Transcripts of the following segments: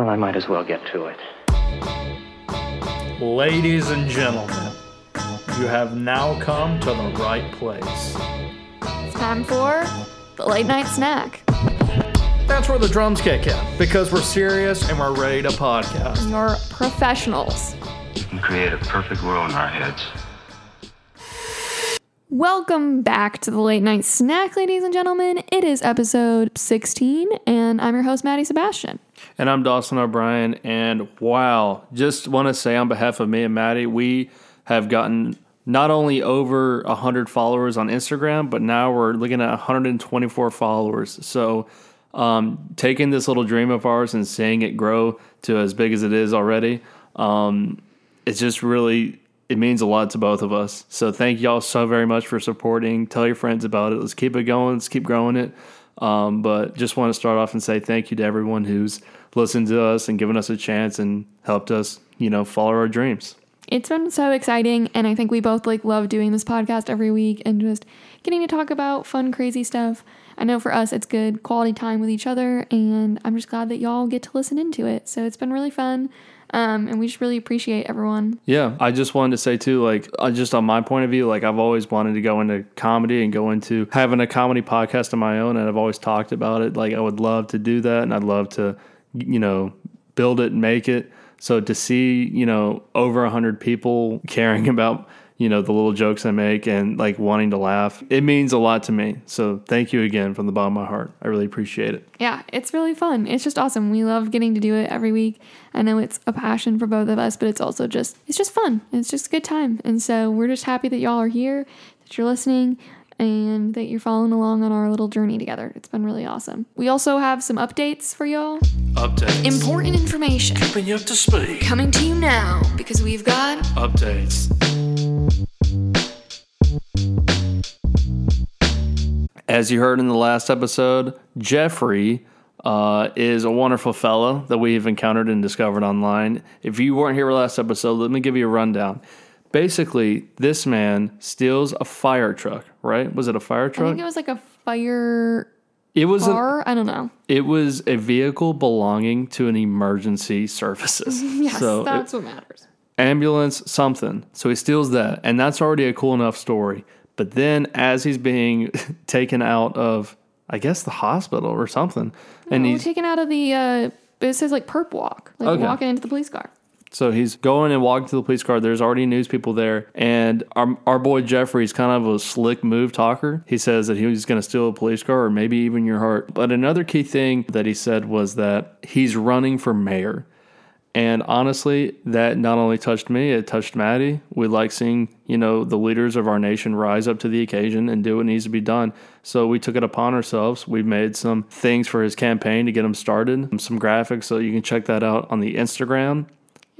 Well, I might as well get to it. Ladies and gentlemen, you have now come to the right place. It's time for the late night snack. That's where the drums kick in because we're serious and we're ready to podcast. You're professionals. and create a perfect world in our heads. Welcome back to the late night snack, ladies and gentlemen. It is episode 16, and I'm your host, Maddie Sebestyen. And I'm Dawson O'Brien. And wow, just want to say on behalf of me and Maddie, we have gotten not only over 100 followers on Instagram, but now we're looking at 124 followers. So, um, taking this little dream of ours and seeing it grow to as big as it is already, um, it's just really it means a lot to both of us. So thank y'all so very much for supporting. Tell your friends about it. Let's keep it going. Let's keep growing it. Um, but just want to start off and say thank you to everyone who's listened to us and given us a chance and helped us, you know, follow our dreams. It's been so exciting, and I think we both like love doing this podcast every week and just getting to talk about fun, crazy stuff. I know for us, it's good quality time with each other, and I'm just glad that y'all get to listen into it. So it's been really fun. Um, and we just really appreciate everyone. Yeah, I just wanted to say too, like, uh, just on my point of view, like, I've always wanted to go into comedy and go into having a comedy podcast of my own, and I've always talked about it. Like, I would love to do that, and I'd love to, you know, build it and make it. So to see, you know, over a hundred people caring about, you know, the little jokes I make and like wanting to laugh, it means a lot to me. So thank you again from the bottom of my heart. I really appreciate it. Yeah, it's really fun. It's just awesome. We love getting to do it every week. I know it's a passion for both of us, but it's also just it's just fun. It's just a good time. And so we're just happy that y'all are here, that you're listening, and that you're following along on our little journey together. It's been really awesome. We also have some updates for y'all. Updates. Important information Keeping you up to speed. coming to you now because we've got Updates. As you heard in the last episode, Jeffrey uh, is a wonderful fellow that we've encountered and discovered online. If you weren't here last episode, let me give you a rundown. Basically, this man steals a fire truck, right? Was it a fire truck? I think it was like a fire It was a, car. I don't know. it was a vehicle belonging to an emergency services. Yes, so it- that's what matters. ambulance, something. So he steals that, and that's already a cool enough story. But then, as he's being taken out of, I guess, the hospital or something, and We're he's taken out of the. uh It says like perp walk, like Okay. walking into the police car. so he's going and walking to the police car. There's already news people there, and our our boy Jeffrey's kind of a slick move talker. He says that he was going to steal a police car or maybe even your heart. But another key thing that he said was that he's running for mayor. And honestly, that not only touched me, it touched Maddie. We like seeing, you know, the leaders of our nation rise up to the occasion and do what needs to be done. So we took it upon ourselves. We made some things for his campaign to get him started, some graphics. So you can check that out on the Instagram.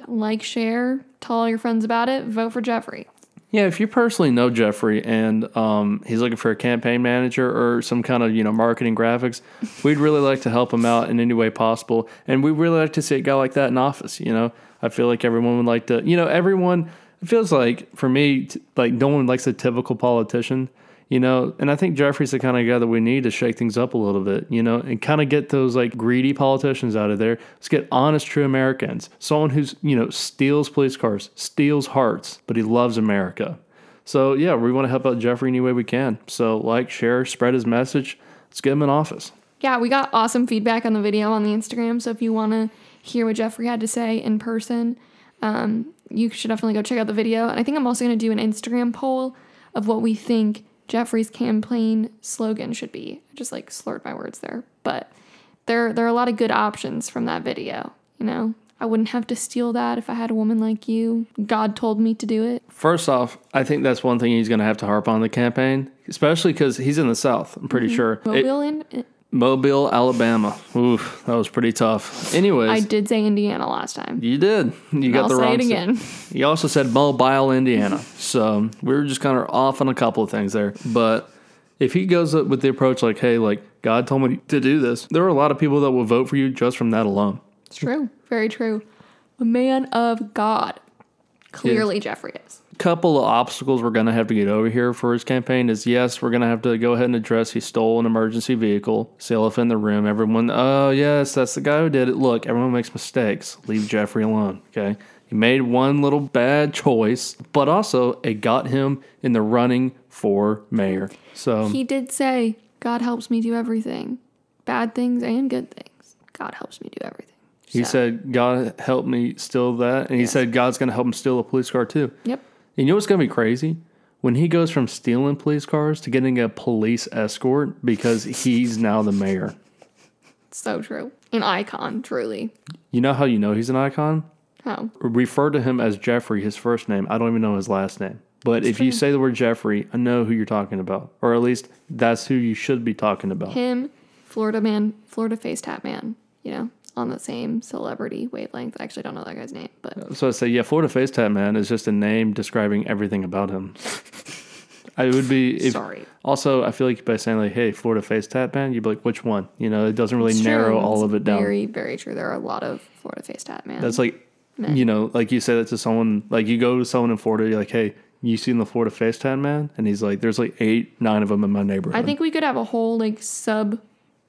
Like, share, tell all your friends about it, vote for Jeffrey. Yeah, if you personally know Jeffrey and um, he's looking for a campaign manager or some kind of you know marketing graphics, we'd really like to help him out in any way possible. And we'd really like to see a guy like that in office. You know, I feel like everyone would like to. You know, everyone. It feels like for me, like no one likes a typical politician. You know, and I think Jeffrey's the kind of guy that we need to shake things up a little bit, you know, and kind of get those like greedy politicians out of there. Let's get honest, true Americans. Someone who's, you know, steals police cars, steals hearts, but he loves America. So, yeah, we want to help out Jeffrey any way we can. So, like, share, spread his message. Let's get him in office. Yeah, we got awesome feedback on the video on the Instagram. So if you want to hear what Jeffrey had to say in person, um, you should definitely go check out the video. And I think I'm also going to do an Instagram poll of what we think Jeffrey's campaign slogan should be. I just like slurred my words there, but there there are a lot of good options from that video. You know, I wouldn't have to steal that if I had a woman like you. God told me to do it. First off, I think that's one thing he's going to have to harp on the campaign, especially because he's in the South, I'm pretty mm-hmm. sure. It- in. Mobile, Alabama. Oof, that was pretty tough. Anyways, I did say Indiana last time. you did. You got I'll the say wrong it again. You also said Mobile, Indiana. So we were just kind of off on a couple of things there. But if he goes up with the approach like, hey, like God told me to do this, there are a lot of people that will vote for you just from that alone. It's true. Very true. A man of God. Clearly, Jeffrey is. Couple of obstacles we're going to have to get over here for his campaign is yes, we're going to have to go ahead and address he stole an emergency vehicle. It's the elephant in the room. Everyone, oh, yes, that's the guy who did it. Look, everyone makes mistakes. Leave Jeffrey alone, okay? He made one little bad choice, but also it got him in the running for mayor. So He did say, God helps me do everything, bad things and good things. God helps me do everything. he So, said, God help me steal that. And he Yes. said, God's going to help him steal a police car too. Yep. And you know what's going to be crazy? When he goes from stealing police cars to getting a police escort because he's now the mayor. So true. An icon, truly. You know how you know he's an icon? How? Refer to him as Jeffrey, his first name. I don't even know his last name. But if you say the word Jeffrey, I know who you're talking about. Or at least that's who you should be talking about. Him, Florida man, Florida face tap man, you know, on the same celebrity wavelength. I actually don't know that guy's name, but So I say, yeah, Florida Face Tap Man is just a name describing everything about him. I would be if, sorry. Also, I feel like by saying like, "Hey, Florida Face Tap Man," you'd be like, "Which one?" You know, it doesn't really It's narrow true. all It's of it down. Very, very true. There are a lot of Florida face tap man. That's like, Men. you know, like you say that to someone, like you go to someone in Florida, you're like, "Hey, you seen the Florida Face Tap Man?" And he's like, "There's like eight, nine of them in my neighborhood." I think we could have a whole like sub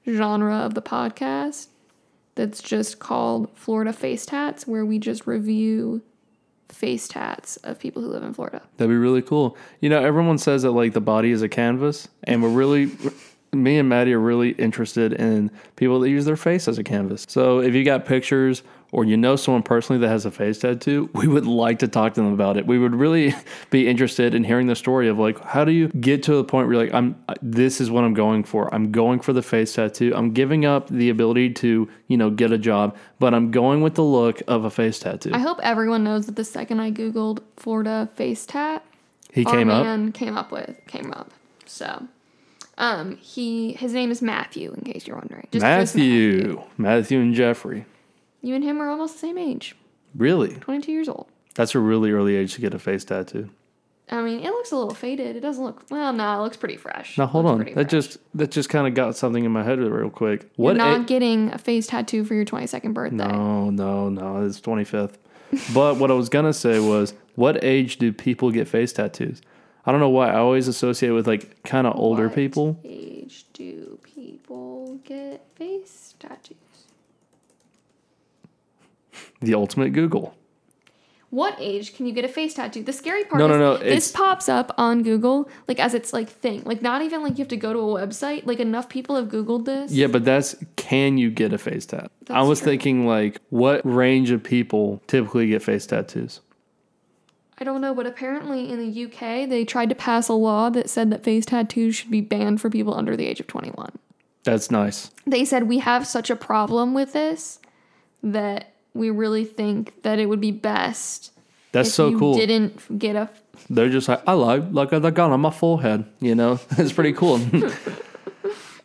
genre of the podcast that's just called Florida Face Tats, where we just review face tats of people who live in Florida. That'd be really cool. You know, everyone says that like the body is a canvas, and we're really, me and Maddie are really interested in people that use their face as a canvas. So if you got pictures or you know someone personally that has a face tattoo, we would like to talk to them about it. We would really be interested in hearing the story of like, how do you get to the point where you're like, I'm, this is what I'm going for. I'm going for the face tattoo. I'm giving up the ability to, you know, get a job, but I'm going with the look of a face tattoo. I hope everyone knows that the second I googled Florida face tat, he came up. came up with came up. So, um, he his name is Matthew. In case you're wondering, Just- just Matthew, Matthew and Jeffrey. You and him are almost the same age, Really? 22 years old. That's a really early age to get a face tattoo. I mean, it looks a little faded. It doesn't look well. No, it looks pretty fresh. Now hold on, that fresh. just that just kind of got something in my head real quick. What You're not a- getting a face tattoo for your 22nd birthday. no, no, no. It's twenty fifth. but what I was gonna say was, what age do people get face tattoos? I don't know why I always associate with like kind of older What people. age do people get face tattoos? The ultimate Google. What age can you get a face tattoo? The scary part No, is no, no, this pops up on Google like as its like thing. Like not even like you have to go to a website. Like enough people have Googled this. Yeah, but that's can you get a face tat? I was true. thinking like, what range of people typically get face tattoos? I don't know, but apparently in the UK they tried to pass a law that said that face tattoos should be banned for people under the age of 21. That's nice. They said we have such a problem with this that we really think that it would be best That's if so you cool. didn't get a They're just like, I like like the gun on my forehead. You know, it's pretty cool.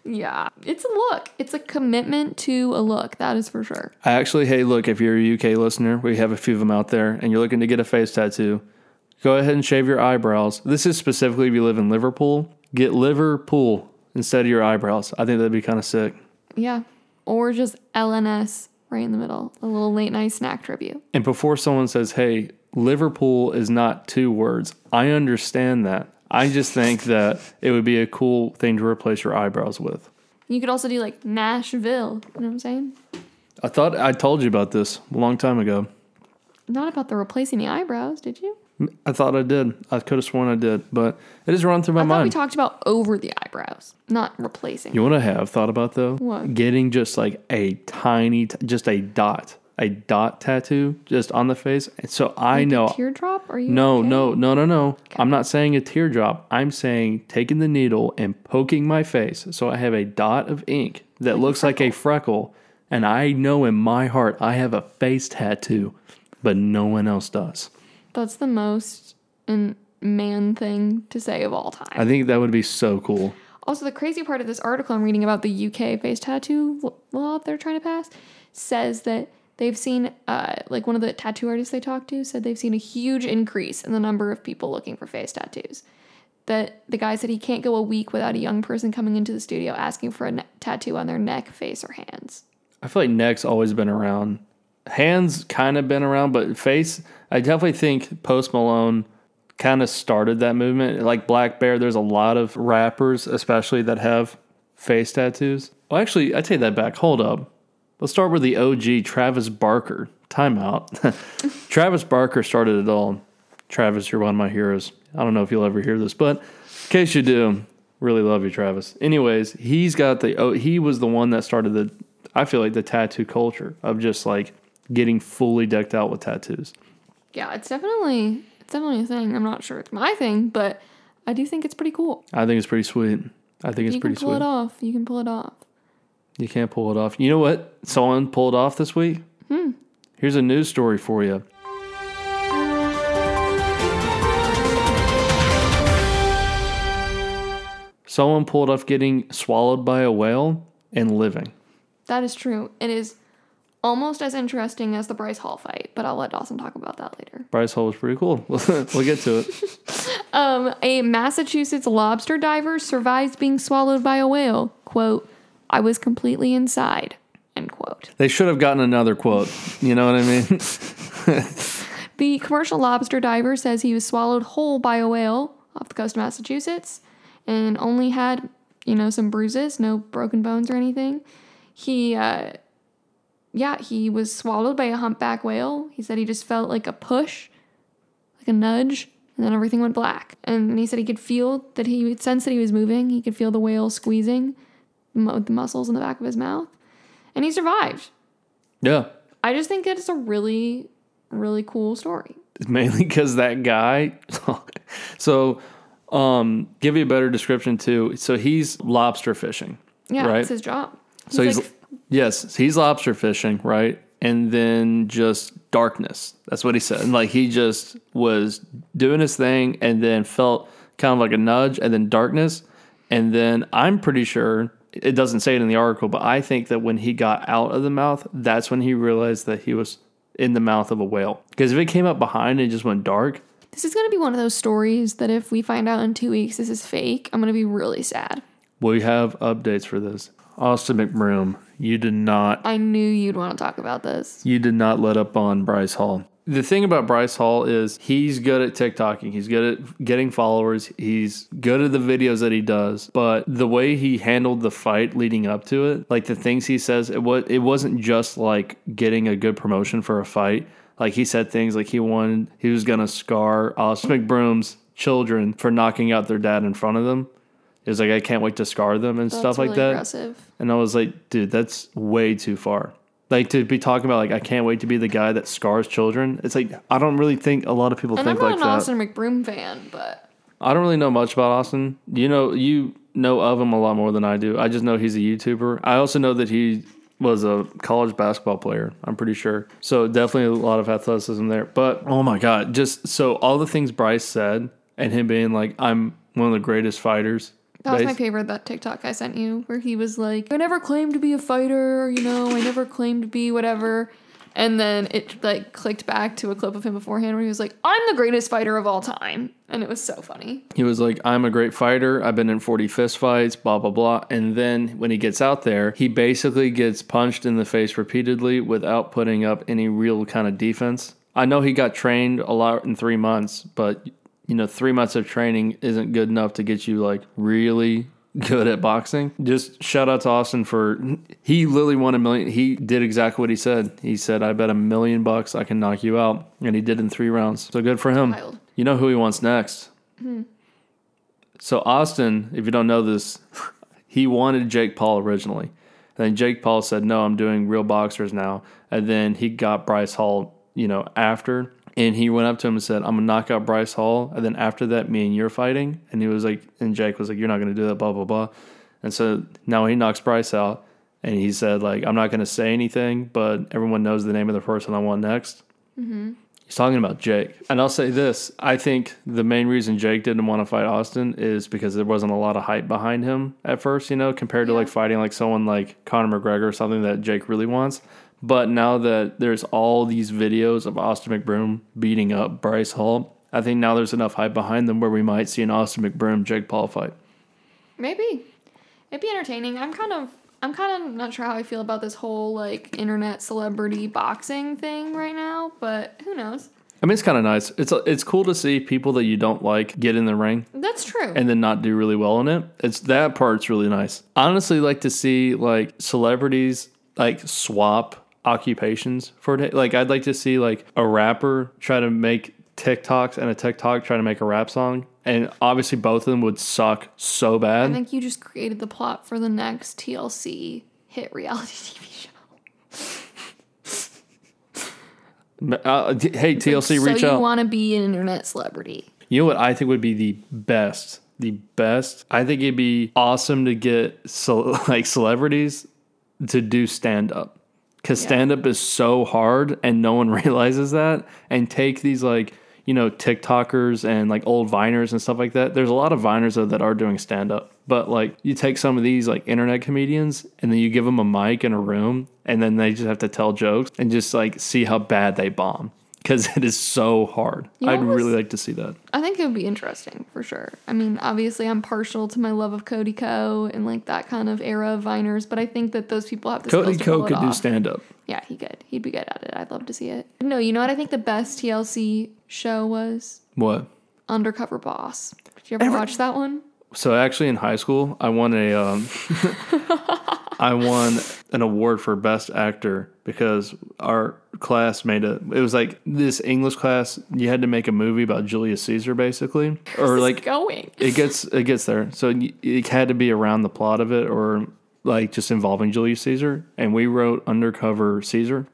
yeah. It's a look. It's a commitment to a look. That is for sure. I actually, hey, look, if you're a UK listener, we have a few of them out there, and you're looking to get a face tattoo, go ahead and shave your eyebrows. This is specifically if you live in Liverpool. Get Liverpool instead of your eyebrows. I think that'd be kind of sick. Yeah. Or just LNS right in the middle. A little late night snack tribute. And before someone says, hey, Liverpool is not two words, I understand that. I just think that it would be a cool thing to replace your eyebrows with. You could also do like Nashville. You know what I'm saying? I thought I told you about this a long time ago. Not about the replacing the eyebrows, did you? I thought I did. I could have sworn I did, but it has run through my mind. I thought we talked about over the eyebrows, not replacing. You want to have thought about though? What? Getting just like a tiny, t- just a dot, a dot tattoo just on the face. So I Like a know. teardrop? Are you No, okay? no, no, no, no. I'm not saying a teardrop. I'm saying taking the needle and poking my face so I have a dot of ink that Like a looks like a freckle. And I know in my heart I have a face tattoo, but no one else does. That's the most man thing to say of all time. I think that would be so cool. Also, the crazy part of this article I'm reading about the UK face tattoo law they're trying to pass says that they've seen, uh, like one of the tattoo artists they talked to said they've seen a huge increase in the number of people looking for face tattoos. That the guy said he can't go a week without a young person coming into the studio asking for a ne- tattoo on their neck, face, or hands. I feel like neck's always been around. Hands kind of been around, but face, I definitely think Post Malone kind of started that movement. Like Blackbear, there's a lot of rappers, especially that have face tattoos. Well, actually, I take that back. Hold up. Let's start with the OG, Travis Barker. Timeout. Travis Barker started it all. Travis, you're one of my heroes. I don't know if you'll ever hear this, but in case you do, really love you, Travis. Anyways, he's got the, oh, he was the one that started the, I feel like the tattoo culture of just like getting fully decked out with tattoos. Yeah, it's definitely it's definitely a thing. I'm not sure it's my thing, but I do think it's pretty cool. I think it's pretty sweet. I think it's you pretty can pull sweet. it off. You can pull it off. You can't pull it off. You know what? Someone pulled off this week. Hmm. Here's a news story for you. Someone pulled off getting swallowed by a whale and living. That is true. It is almost as interesting as the Bryce Hall fight, but I'll let Dawson talk about that later. Bryce Hall was pretty cool. we'll get to it. Um, a Massachusetts lobster diver survives being swallowed by a whale. Quote, I was completely inside. End quote. They should have gotten another quote. You know what I mean? The commercial lobster diver says he was swallowed whole by a whale off the coast of Massachusetts and only had, you know, some bruises, no broken bones or anything. He, uh, yeah, he was swallowed by a humpback whale. He said he just felt like a push, like a nudge, and then everything went black. And he said he could feel that he would sense that he was moving. He could feel the whale squeezing the muscles in the back of his mouth. And he survived. yeah. I just think it's a really, really cool story. mainly because that guy. so, um, give you a better description too. So he's lobster fishing. Yeah, Right. it's his job. So he's like, yes, he's lobster fishing, right? And then just darkness. That's what he said. And like he just was doing his thing, and then felt kind of like a nudge, and then darkness, and then I'm pretty sure it doesn't say it in the article, but I think that when he got out of the mouth, that's when he realized that he was in the mouth of a whale. Because if it came up behind and just went dark, this is going to be one of those stories that if we find out in two weeks this is fake, I'm going to be really sad. we have updates for this. Austin McBroom, you did not I knew you'd want to talk about this. you did not let up on Bryce Hall. The thing about Bryce Hall is he's good at TikToking. He's good at getting followers. He's good at the videos that he does. But the way he handled the fight leading up to it, like the things he says, it was it wasn't just like getting a good promotion for a fight. Like he said things like he wanted he was gonna scar Austin McBroom's children for knocking out their dad in front of them. It was like I can't wait to scar them and That's stuff like really that. Aggressive. And I was like, dude, that's way too far. Like to be talking about like I can't wait to be the guy that scars children. It's like I don't really think a lot of people think like that. And think I'm not like an that. Austin McBroom fan, but I don't really know much about Austin. You know, you know of him a lot more than I do. I just know he's a YouTuber. I also know that he was a college basketball player. I'm pretty sure. So definitely a lot of athleticism there. But oh my god, just so all the things Bryce said and him being like, I'm one of the greatest fighters. That was my favorite that TikTok I sent you where he was like, I never claimed to be a fighter, you know, I never claimed to be whatever. And then it like clicked back to a clip of him beforehand where he was like, I'm the greatest fighter of all time. And it was so funny. He was like, I'm a great fighter. I've been in 40 fist fights, blah, blah, blah. And then when he gets out there, he basically gets punched in the face repeatedly without putting up any real kind of defense. I know he got trained a lot in three months, but, you know, three months of training isn't good enough to get you like really good at boxing. Just shout out to Austin for he literally won a million. He did exactly what he said. He said, I bet a million bucks I can knock you out. And he did in three rounds. So good for him. Wild. You know who he wants next? Hmm. So Austin, if you don't know this, he wanted Jake Paul originally. And then Jake Paul said, "No, I'm doing real boxers now." And then he got Bryce Hall, you know, after, and he went up to him and said, "I'm gonna knock out Bryce Hall." And then after that, me and you're fighting. And he was like, and Jake was like, "You're not gonna do that." Blah blah blah. And so now he knocks Bryce out, and he said, "Like I'm not gonna say anything, but everyone knows the name of the person I want next." Mm-hmm. He's talking about Jake. And I'll say this I think the main reason Jake didn't want to fight Austin is because there wasn't a lot of hype behind him at first, you know, compared to Yeah. like fighting like someone like Conor McGregor or something that Jake really wants. But now that there's all these videos of Austin McBroom beating up Bryce Hall, I think now there's enough hype behind them where we might see an Austin McBroom Jake Paul fight. Maybe. It'd be entertaining. I'm kind of I'm kind of not sure how I feel about this whole like internet celebrity boxing thing right now, but who knows? I mean, it's kind of nice. It's it's cool to see people that you don't like get in the ring That's true. and then not do really well in it. It's that part's really nice. Honestly, like to see like celebrities like swap occupations for a day. Like I'd like to see like a rapper try to make TikToks and a TikTok try to make a rap song, and obviously both of them would suck so bad. I think you just created the plot for the next TLC hit reality TV show. Uh, d- hey TLC, reach out so you want to be an internet celebrity? You know what I think would be the best? The best. I think it'd be awesome to get so, like celebrities to do stand up because Yeah. stand up is so hard and no one realizes that. And take these like you know TikTokers and like old Viners and stuff like that. There's a lot of Viners though that are doing stand up, but like you take some of these like internet comedians and then you give them a mic in a room and then they just have to tell jokes and just like see how bad they bomb. Because it is so hard. You know I'd really like to see that. I think it would be interesting for sure. I mean, obviously, I'm partial to my love of Cody Ko and like that kind of era of Viners, but I think that those people have the Cody skills to pull Ko could do stand up. Yeah, he could. He'd be good at it. I'd love to see it. No, you know what I think the best TLC show was? What? Undercover Boss. Did you ever Every- watch that one? So actually, in high school, I won a um, I won an award for best actor because our class made a. It was like this English class. You had to make a movie about Julius Caesar, basically, or like going. it gets it gets there. So it had to be around the plot of it, or like just involving Julius Caesar. And we wrote undercover Caesar.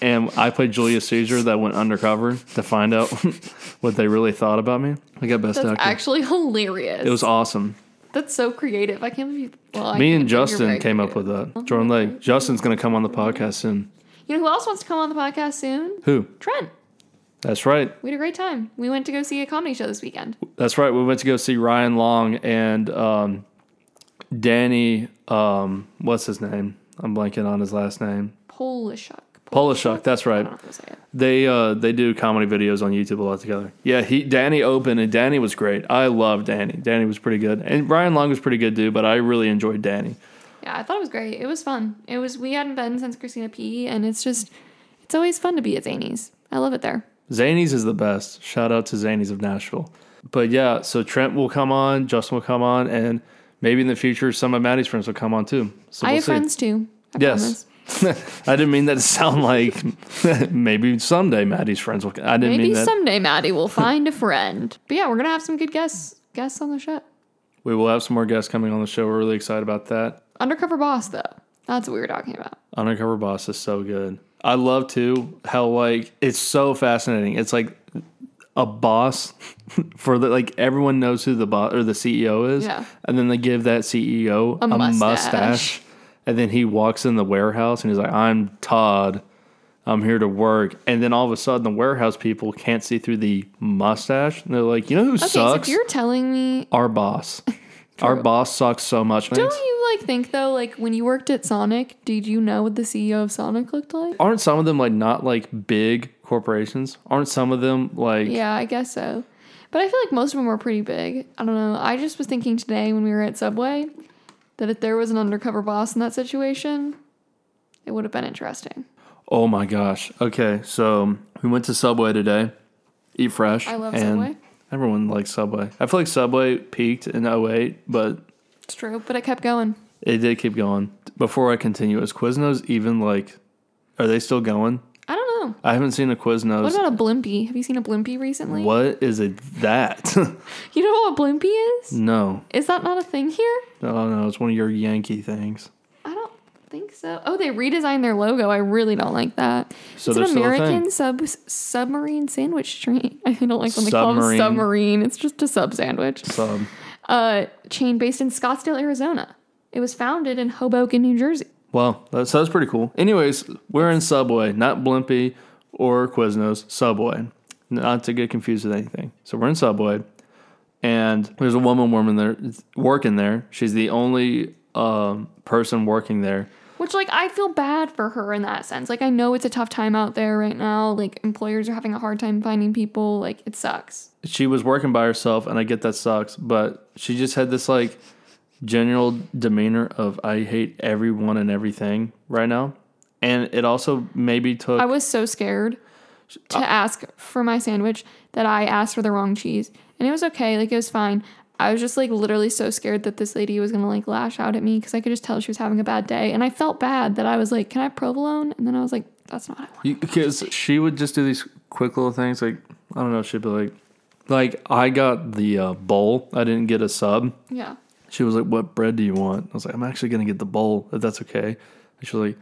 And I played Julius Caesar that went undercover to find out what they really thought about me. I got best That's actor. actually hilarious. it was awesome. That's so creative. I can't believe. Well, Me and Justin came up with that. Jordan Lake. Justin's going to come on the podcast soon. You know who else wants to come on the podcast soon? Who? Trent. That's right. We had a great time. We went to go see a comedy show this weekend. That's right. We went to go see Ryan Long and um, Danny. Um, what's his name? I'm blanking on his last name. Polishchuk. Polishchuk, that's right. I don't know how to say it. They uh they do comedy videos on YouTube a lot together. Yeah, he Danny opened and Danny was great. I love Danny. Danny was pretty good, and Ryan Long was pretty good too. But I really enjoyed Danny. Yeah, I thought it was great. It was fun. It was. We hadn't been since Christina P, and it's just, it's always fun to be at Zanies. I love it there. Zanies is the best. Shout out to Zanies of Nashville. But yeah, so Trent will come on, Justin will come on, and maybe in the future some of Maddie's friends will come on too. So I we'll have see. friends too. I Yes. promise. I didn't mean that to sound like maybe someday Maddie's friends will. I didn't Maybe mean that. someday Maddie will find a friend. But yeah, we're gonna have some good guests guests on the show. we will have some more guests coming on the show. We're really excited about that. Undercover boss though. That's what we were talking about. Undercover Boss is so good. I love too how like it's so fascinating. It's like a boss for the like everyone knows who the boss or the CEO is, Yeah. and then they give that CEO A a, mustache. mustache. And then he walks in the warehouse and he's like, "I'm Todd." I'm here to work, and then all of a sudden, the warehouse people can't see through the mustache. And they're like, "You know who Okay, sucks? if you're telling me, Our boss. Our boss sucks so much, don't you like think though, like when you worked at Sonic, did you know what the CEO of Sonic looked like? Aren't some of them like not like big corporations? Aren't some of them like Yeah, I guess so. But I feel like most of them were pretty big. I don't know. I just was thinking today when we were at Subway that if there was an undercover boss in that situation, it would have been interesting. Oh my gosh. Okay, so we went to Subway today. Eat fresh. I love and Subway. Everyone likes Subway. I feel like Subway peaked in 08, but It's true, but it kept going. it did keep going. Before I continue, is Quiznos even like are they still going? I know. I haven't seen a Quiznos. What about a Blimpie? Have you seen a Blimpie recently? what is it that? You know what a Blimpie is? no. Is that not a thing here? No, no, it's one of your Yankee things. I don't think so. Oh, they redesigned their logo. I really don't like that. So it's an still a thing. American sub submarine sandwich train. I don't like when they call Submarine. them submarine. It's just a sub sandwich. So Uh, chain based in Scottsdale, Arizona. It was founded in Hoboken, New Jersey. Well, that sounds pretty cool. Anyways, we're in Subway, not Blimpie or Quiznos, Subway. Not to get confused with anything. So we're in Subway, and there's a woman woman there working there. She's the only um, person working there. Which, like, I feel bad for her in that sense. Like, I know it's a tough time out there right now. Like, employers are having a hard time finding people. Like, it sucks. She was working by herself, and I get that sucks, but she just had this like general demeanor of I hate everyone and everything right now. And it also maybe took I was so scared. to ask for my sandwich that I asked for the wrong cheese. And it was okay, like it was fine. I was just like literally so scared that this lady was gonna like lash out at me because I could just tell she was having a bad day. And I felt bad that I was like, Can I have provolone? And then I was like, That's not I. Because she would just do these quick little things. Like I don't know, she'd be like, like I got the uh, bowl. I didn't get a sub. Yeah. She was like, "What bread do you want?" I was like, "I'm actually gonna get the bowl if that's okay." And she was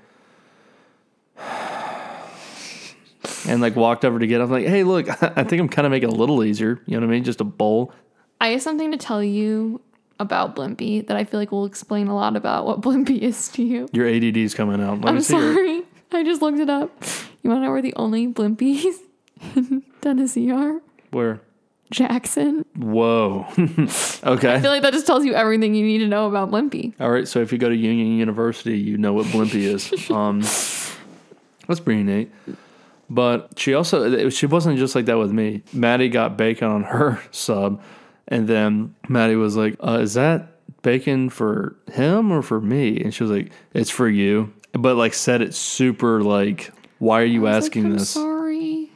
like, and like walked over to get. it. I'm like, "Hey, look, I think I'm kind of making it a little easier. You know what I mean? Just a bowl." I have something to tell you about Blimpie that I feel like will explain a lot about what Blimpie is to you. Your ADD is coming out. Let I'm sorry. I just looked it up. You want to know where the only Blimpies in Tennessee are? Where? Jackson. Whoa. okay. I feel like that just tells you everything you need to know about Blimpie. All right, so if you go to Union University, you know what Blimpie is. Um, that's pretty neat. But she also she wasn't just like that with me. Maddie got bacon on her sub, and then Maddie was like, uh, "Is that bacon for him or for me?" And she was like, "It's for you," but like said it super like, "Why are you asking like, I'm this?" sorry.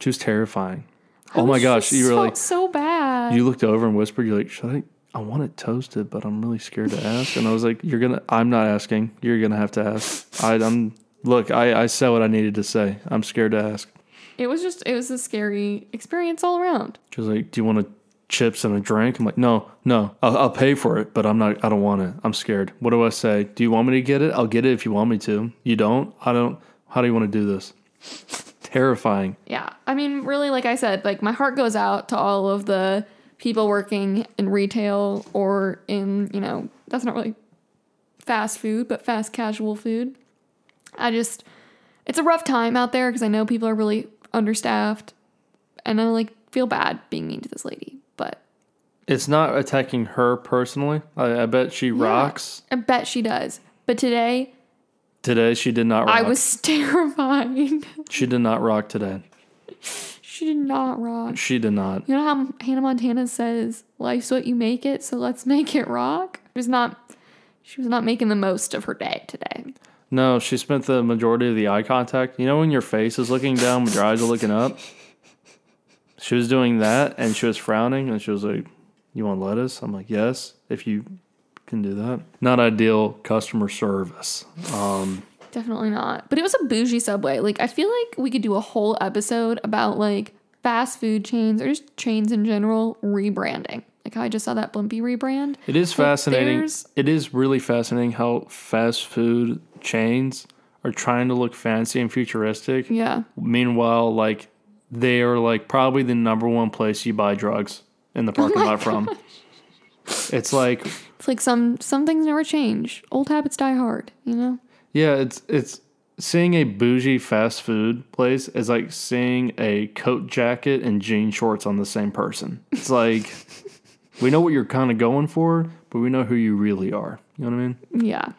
She was terrifying. Oh my gosh, you were felt like, so bad. you looked over and whispered, "You're like, should I?" I want it toasted, but I'm really scared to ask. And I was like, "You're gonna. I'm not asking. You're gonna have to ask. I, I'm. Look, I, I said what I needed to say. I'm scared to ask." it was just it was a scary experience all around. She was like, "Do you want a chips and a drink?" I'm like, "No, no. I'll, I'll pay for it, but I'm not. I don't want it. I'm scared. What do I say? Do you want me to get it? I'll get it if you want me to. You don't. I don't. How do you want to do this? Terrifying. Yeah. I mean, really, like I said, like my heart goes out to all of the people working in retail or in, you know, that's not really fast food, but fast casual food. I just, it's a rough time out there because I know people are really understaffed and I like feel bad being mean to this lady, but It's not attacking her personally. I, I bet she rocks. I bet she does. But today, Today she did not rock. I was terrified. She did not rock today. she did not rock. She did not. You know how Hannah Montana says, "Life's what you make it, so let's make it rock." She was not. She was not making the most of her day today. No, she spent the majority of the eye contact. You know when your face is looking down, but your eyes are looking up? She was doing that and she was frowning and she was like, You want lettuce? I'm like, Yes, if you can do that. Not ideal customer service. Um, Definitely not. But it was a bougie Subway. Like I feel like we could do a whole episode about like fast food chains or just chains in general rebranding. Like how I just saw that Blimpie rebrand. it is Like, fascinating. It is really fascinating how fast food chains are trying to look fancy and futuristic. Yeah. Meanwhile, like they are like probably the number one place you buy drugs in the parking lot from. It's like It's like some some things never change. Old habits die hard, you know? yeah, it's it's seeing a bougie fast food place is like seeing a coat jacket and jean shorts on the same person. It's like we know what you're kind of going for, but we know who you really are. You know what I mean? Yeah.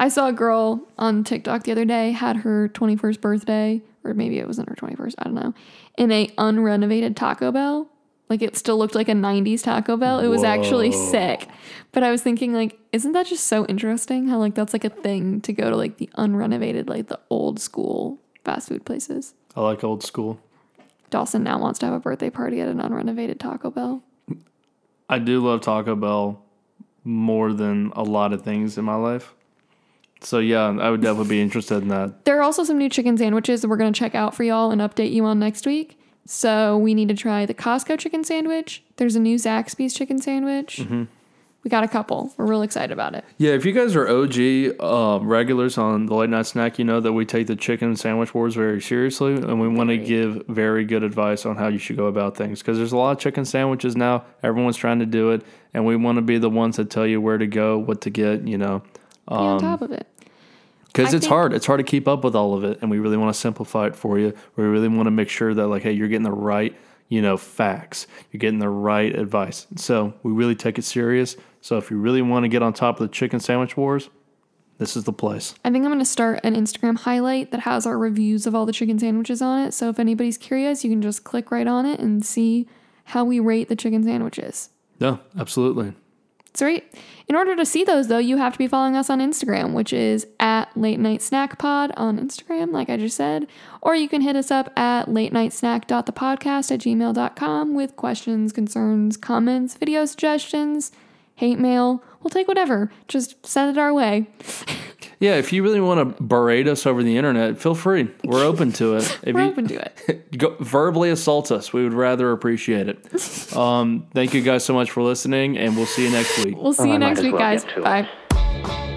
I saw a girl on TikTok the other day had her 21st birthday, or maybe it wasn't her 21st, I don't know, in a unrenovated Taco Bell. Like it still looked like a 90s Taco Bell. It was actually sick. But I was thinking like isn't that just so interesting how like that's like a thing to go to like the unrenovated like the old school fast food places. I like old school. Dawson now wants to have a birthday party at an unrenovated Taco Bell. I do love Taco Bell more than a lot of things in my life. So yeah, I would definitely be interested in that. There are also some new chicken sandwiches that we're going to check out for y'all and update you on next week. So we need to try the Costco chicken sandwich. There's a new Zaxby's chicken sandwich. We got a couple. We're real excited about it. Yeah, if you guys are OG uh, regulars on the late night snack, you know that we take the chicken sandwich wars very seriously, and we want to give very good advice on how you should go about things. Because there's a lot of chicken sandwiches now. Everyone's trying to do it, and we want to be the ones that tell you where to go, what to get. You know, Be on top of it. Because it's think- hard. It's hard to keep up with all of it, and we really want to simplify it for you. We really want to make sure that like, hey, you're getting the right, you know, facts. You're getting the right advice. So we really take it serious. So if you really want to get on top of the chicken sandwich wars, this is the place. I think I'm going to start an Instagram highlight that has our reviews of all the chicken sandwiches on it. So if anybody's curious, you can just click right on it and see how we rate the chicken sandwiches. No, absolutely. Right. In order to see those, though, you have to be following us on Instagram, which is at Late Night Snack Pod on Instagram, like I just said. Or you can hit us up at late night snack.thepodcast at gmail.com with questions, concerns, comments, video suggestions, hate mail. We'll take whatever. Just send it our way. Yeah, if you really want to berate us over the internet, feel free. We're open to it. If We're you open to it. go, verbally assault us, we would rather appreciate it. Um, thank you guys so much for listening, and we'll see you next week. We'll see I you might next week, well guys. get to it. Bye.